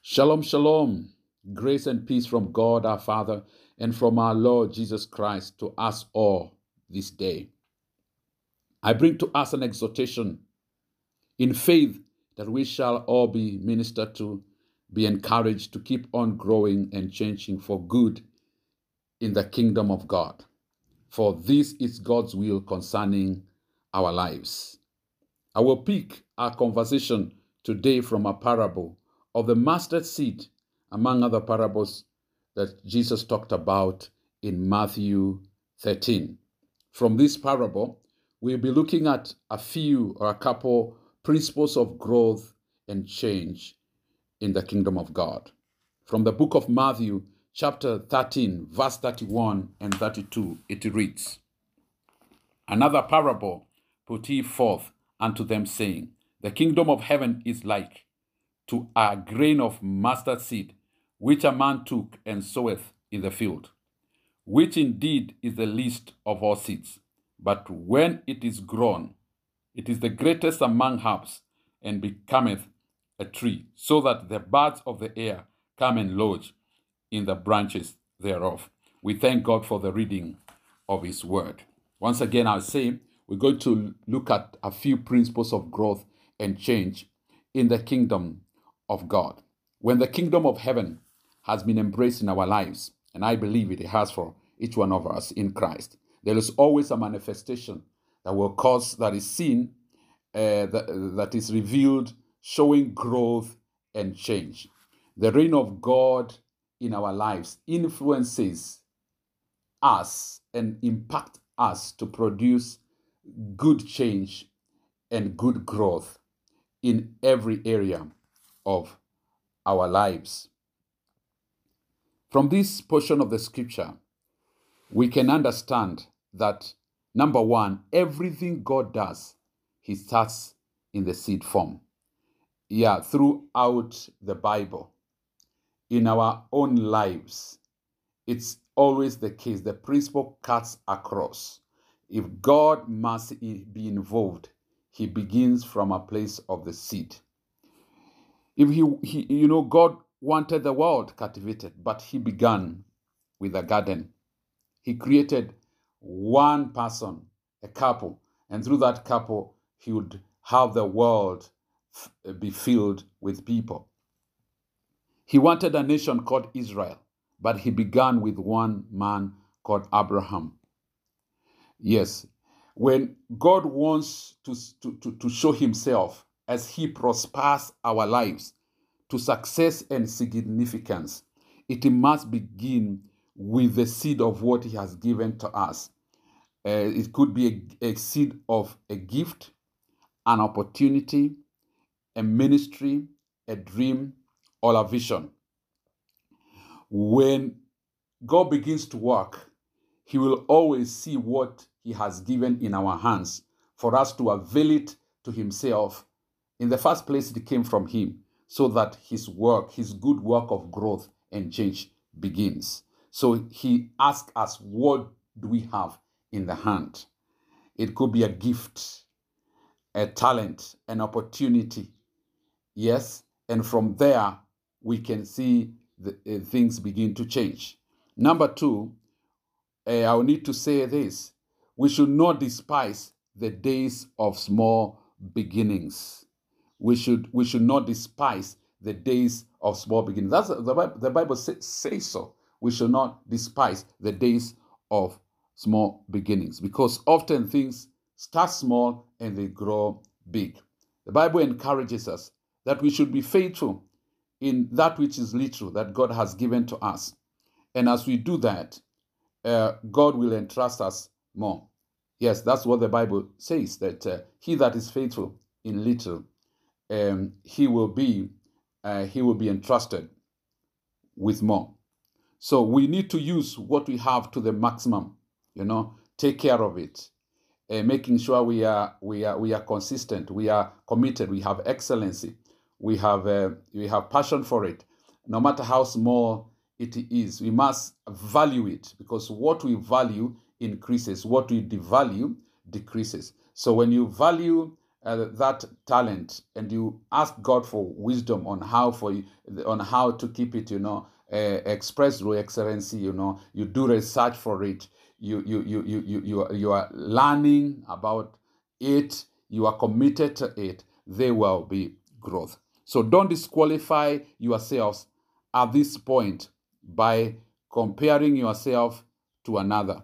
Shalom, shalom. Grace and peace from God our Father and from our Lord Jesus Christ to us all this day. I bring to us an exhortation in faith that we shall all be ministered to, be encouraged to keep on growing and changing for good in the kingdom of God. For this is God's will concerning our lives. I will pick our conversation today from a parable of the mustard seed, among other parables that Jesus talked about in Matthew 13. From this parable, we'll be looking at a few or a couple principles of growth and change in the kingdom of God. From the book of Matthew, chapter 13, verse 31 and 32, it reads Another parable put he forth unto them, saying, The kingdom of heaven is like to a grain of mustard seed, which a man took and soweth in the field, which indeed is the least of all seeds. But when it is grown, it is the greatest among herbs, and becometh a tree, so that the birds of the air come and lodge in the branches thereof. We thank God for the reading of His word. Once again, I'll say we're going to look at a few principles of growth and change in the kingdom of God. When the kingdom of heaven has been embraced in our lives, and I believe it has for each one of us in Christ, there is always a manifestation that will cause, that is seen, uh, that, that is revealed, showing growth and change. The reign of God in our lives influences us and impact us to produce good change and good growth in every area of our lives. From this portion of the scripture, we can understand that number one, everything God does, He starts in the seed form. Yeah, throughout the Bible, in our own lives, it's always the case. The principle cuts across. If God must be involved, He begins from a place of the seed. If he, he, you know, God wanted the world cultivated, but he began with a garden. He created one person, a couple, and through that couple, he would have the world eh, be filled with people. He wanted a nation called Israel, but he began with one man called Abraham. Yes, when God wants to, to, to, to show himself, as He prospers our lives to success and significance, it must begin with the seed of what He has given to us. Uh, it could be a, a seed of a gift, an opportunity, a ministry, a dream, or a vision. When God begins to work, He will always see what He has given in our hands for us to avail it to Himself in the first place, it came from Him so that His work, His good work of growth and change begins. So He asked us, What do we have in the hand? It could be a gift, a talent, an opportunity. Yes. And from there, we can see the, uh, things begin to change. Number two, uh, I will need to say this we should not despise the days of small beginnings we should we should not despise the days of small beginnings. That's the Bible, the Bible says, so. We should not despise the days of small beginnings because often things start small and they grow big. The Bible encourages us that we should be faithful in that which is little that God has given to us. And as we do that, uh, God will entrust us more. Yes, that's what the Bible says that uh, he that is faithful in little um, he will be uh, he will be entrusted with more. So we need to use what we have to the maximum. You know, take care of it, uh, making sure we are we are we are consistent, we are committed, we have excellency, we have uh, we have passion for it. No matter how small it is, we must value it because what we value increases, what we devalue decreases. So when you value uh, that talent and you ask God for wisdom on how for on how to keep it, you know, uh, express through excellency, you know, you do research for it, you you you you you you are, you are learning about it, you are committed to it, there will be growth. So don't disqualify yourselves at this point by comparing yourself to another.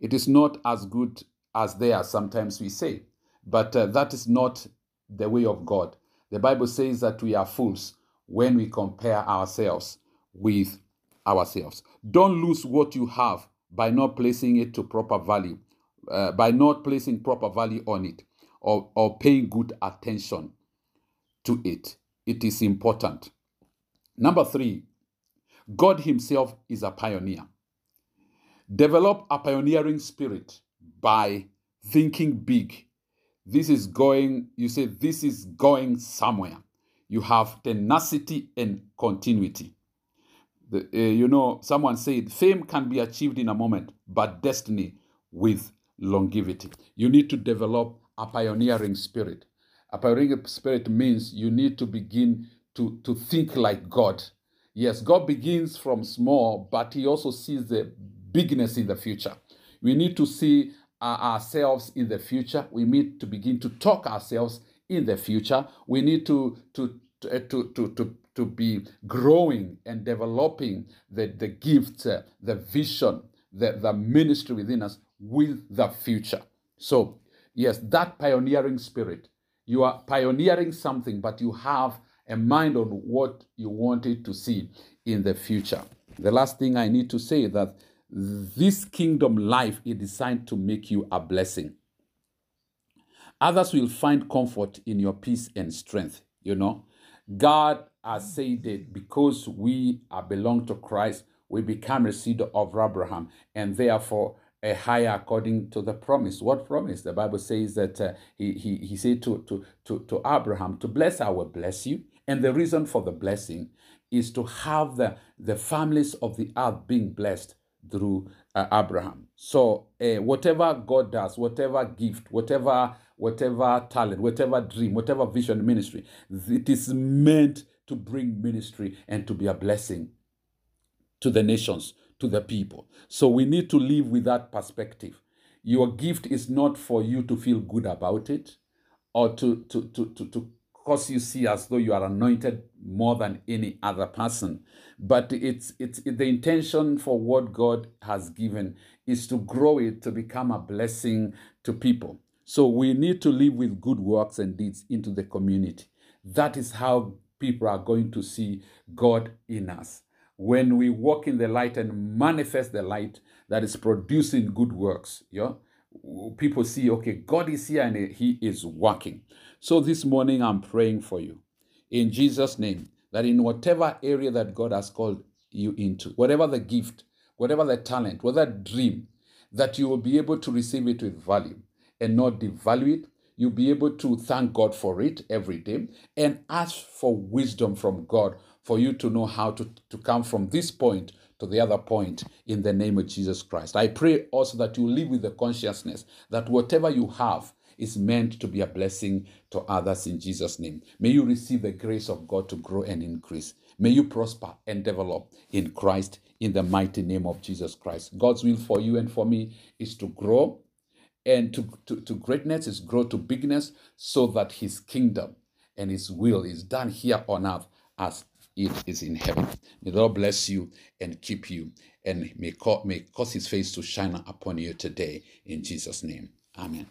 It is not as good as they are, sometimes we say, but uh, that is not the way of God. The Bible says that we are fools when we compare ourselves with ourselves. Don't lose what you have by not placing it to proper value, uh, by not placing proper value on it or, or paying good attention to it. It is important. Number three, God Himself is a pioneer. Develop a pioneering spirit by thinking big. This is going, you say, this is going somewhere. You have tenacity and continuity. The, uh, you know, someone said, fame can be achieved in a moment, but destiny with longevity. You need to develop a pioneering spirit. A pioneering spirit means you need to begin to, to think like God. Yes, God begins from small, but He also sees the bigness in the future. We need to see ourselves in the future. We need to begin to talk ourselves in the future. We need to to to to to, to, to be growing and developing the, the gifts, uh, the vision, the, the ministry within us with the future. So, yes, that pioneering spirit. You are pioneering something, but you have a mind on what you wanted to see in the future. The last thing I need to say that this kingdom life is designed to make you a blessing. Others will find comfort in your peace and strength. You know, God has said that because we are belong to Christ, we become a seed of Abraham, and therefore a higher according to the promise. What promise? The Bible says that uh, he, he, he said to, to, to, to Abraham, To bless, I will bless you. And the reason for the blessing is to have the, the families of the earth being blessed through uh, Abraham. So uh, whatever God does, whatever gift, whatever whatever talent, whatever dream, whatever vision ministry, it is meant to bring ministry and to be a blessing to the nations, to the people. So we need to live with that perspective. Your gift is not for you to feel good about it or to, to, to, to, to cause you see as though you are anointed more than any other person. But it's, it's it, the intention for what God has given is to grow it to become a blessing to people. So we need to live with good works and deeds into the community. That is how people are going to see God in us. When we walk in the light and manifest the light that is producing good works, yeah, people see, okay, God is here and He is working. So this morning I'm praying for you in Jesus' name that in whatever area that God has called you into, whatever the gift, whatever the talent, whatever dream, that you will be able to receive it with value and not devalue it. You'll be able to thank God for it every day and ask for wisdom from God for you to know how to, to come from this point to the other point in the name of Jesus Christ. I pray also that you live with the consciousness that whatever you have is meant to be a blessing to others in Jesus' name. May you receive the grace of God to grow and increase. May you prosper and develop in Christ in the mighty name of Jesus Christ. God's will for you and for me is to grow and to, to, to greatness, is grow to bigness so that his kingdom and his will is done here on earth as it is in heaven. May the Lord bless you and keep you and may, may cause his face to shine upon you today in Jesus' name. Amen.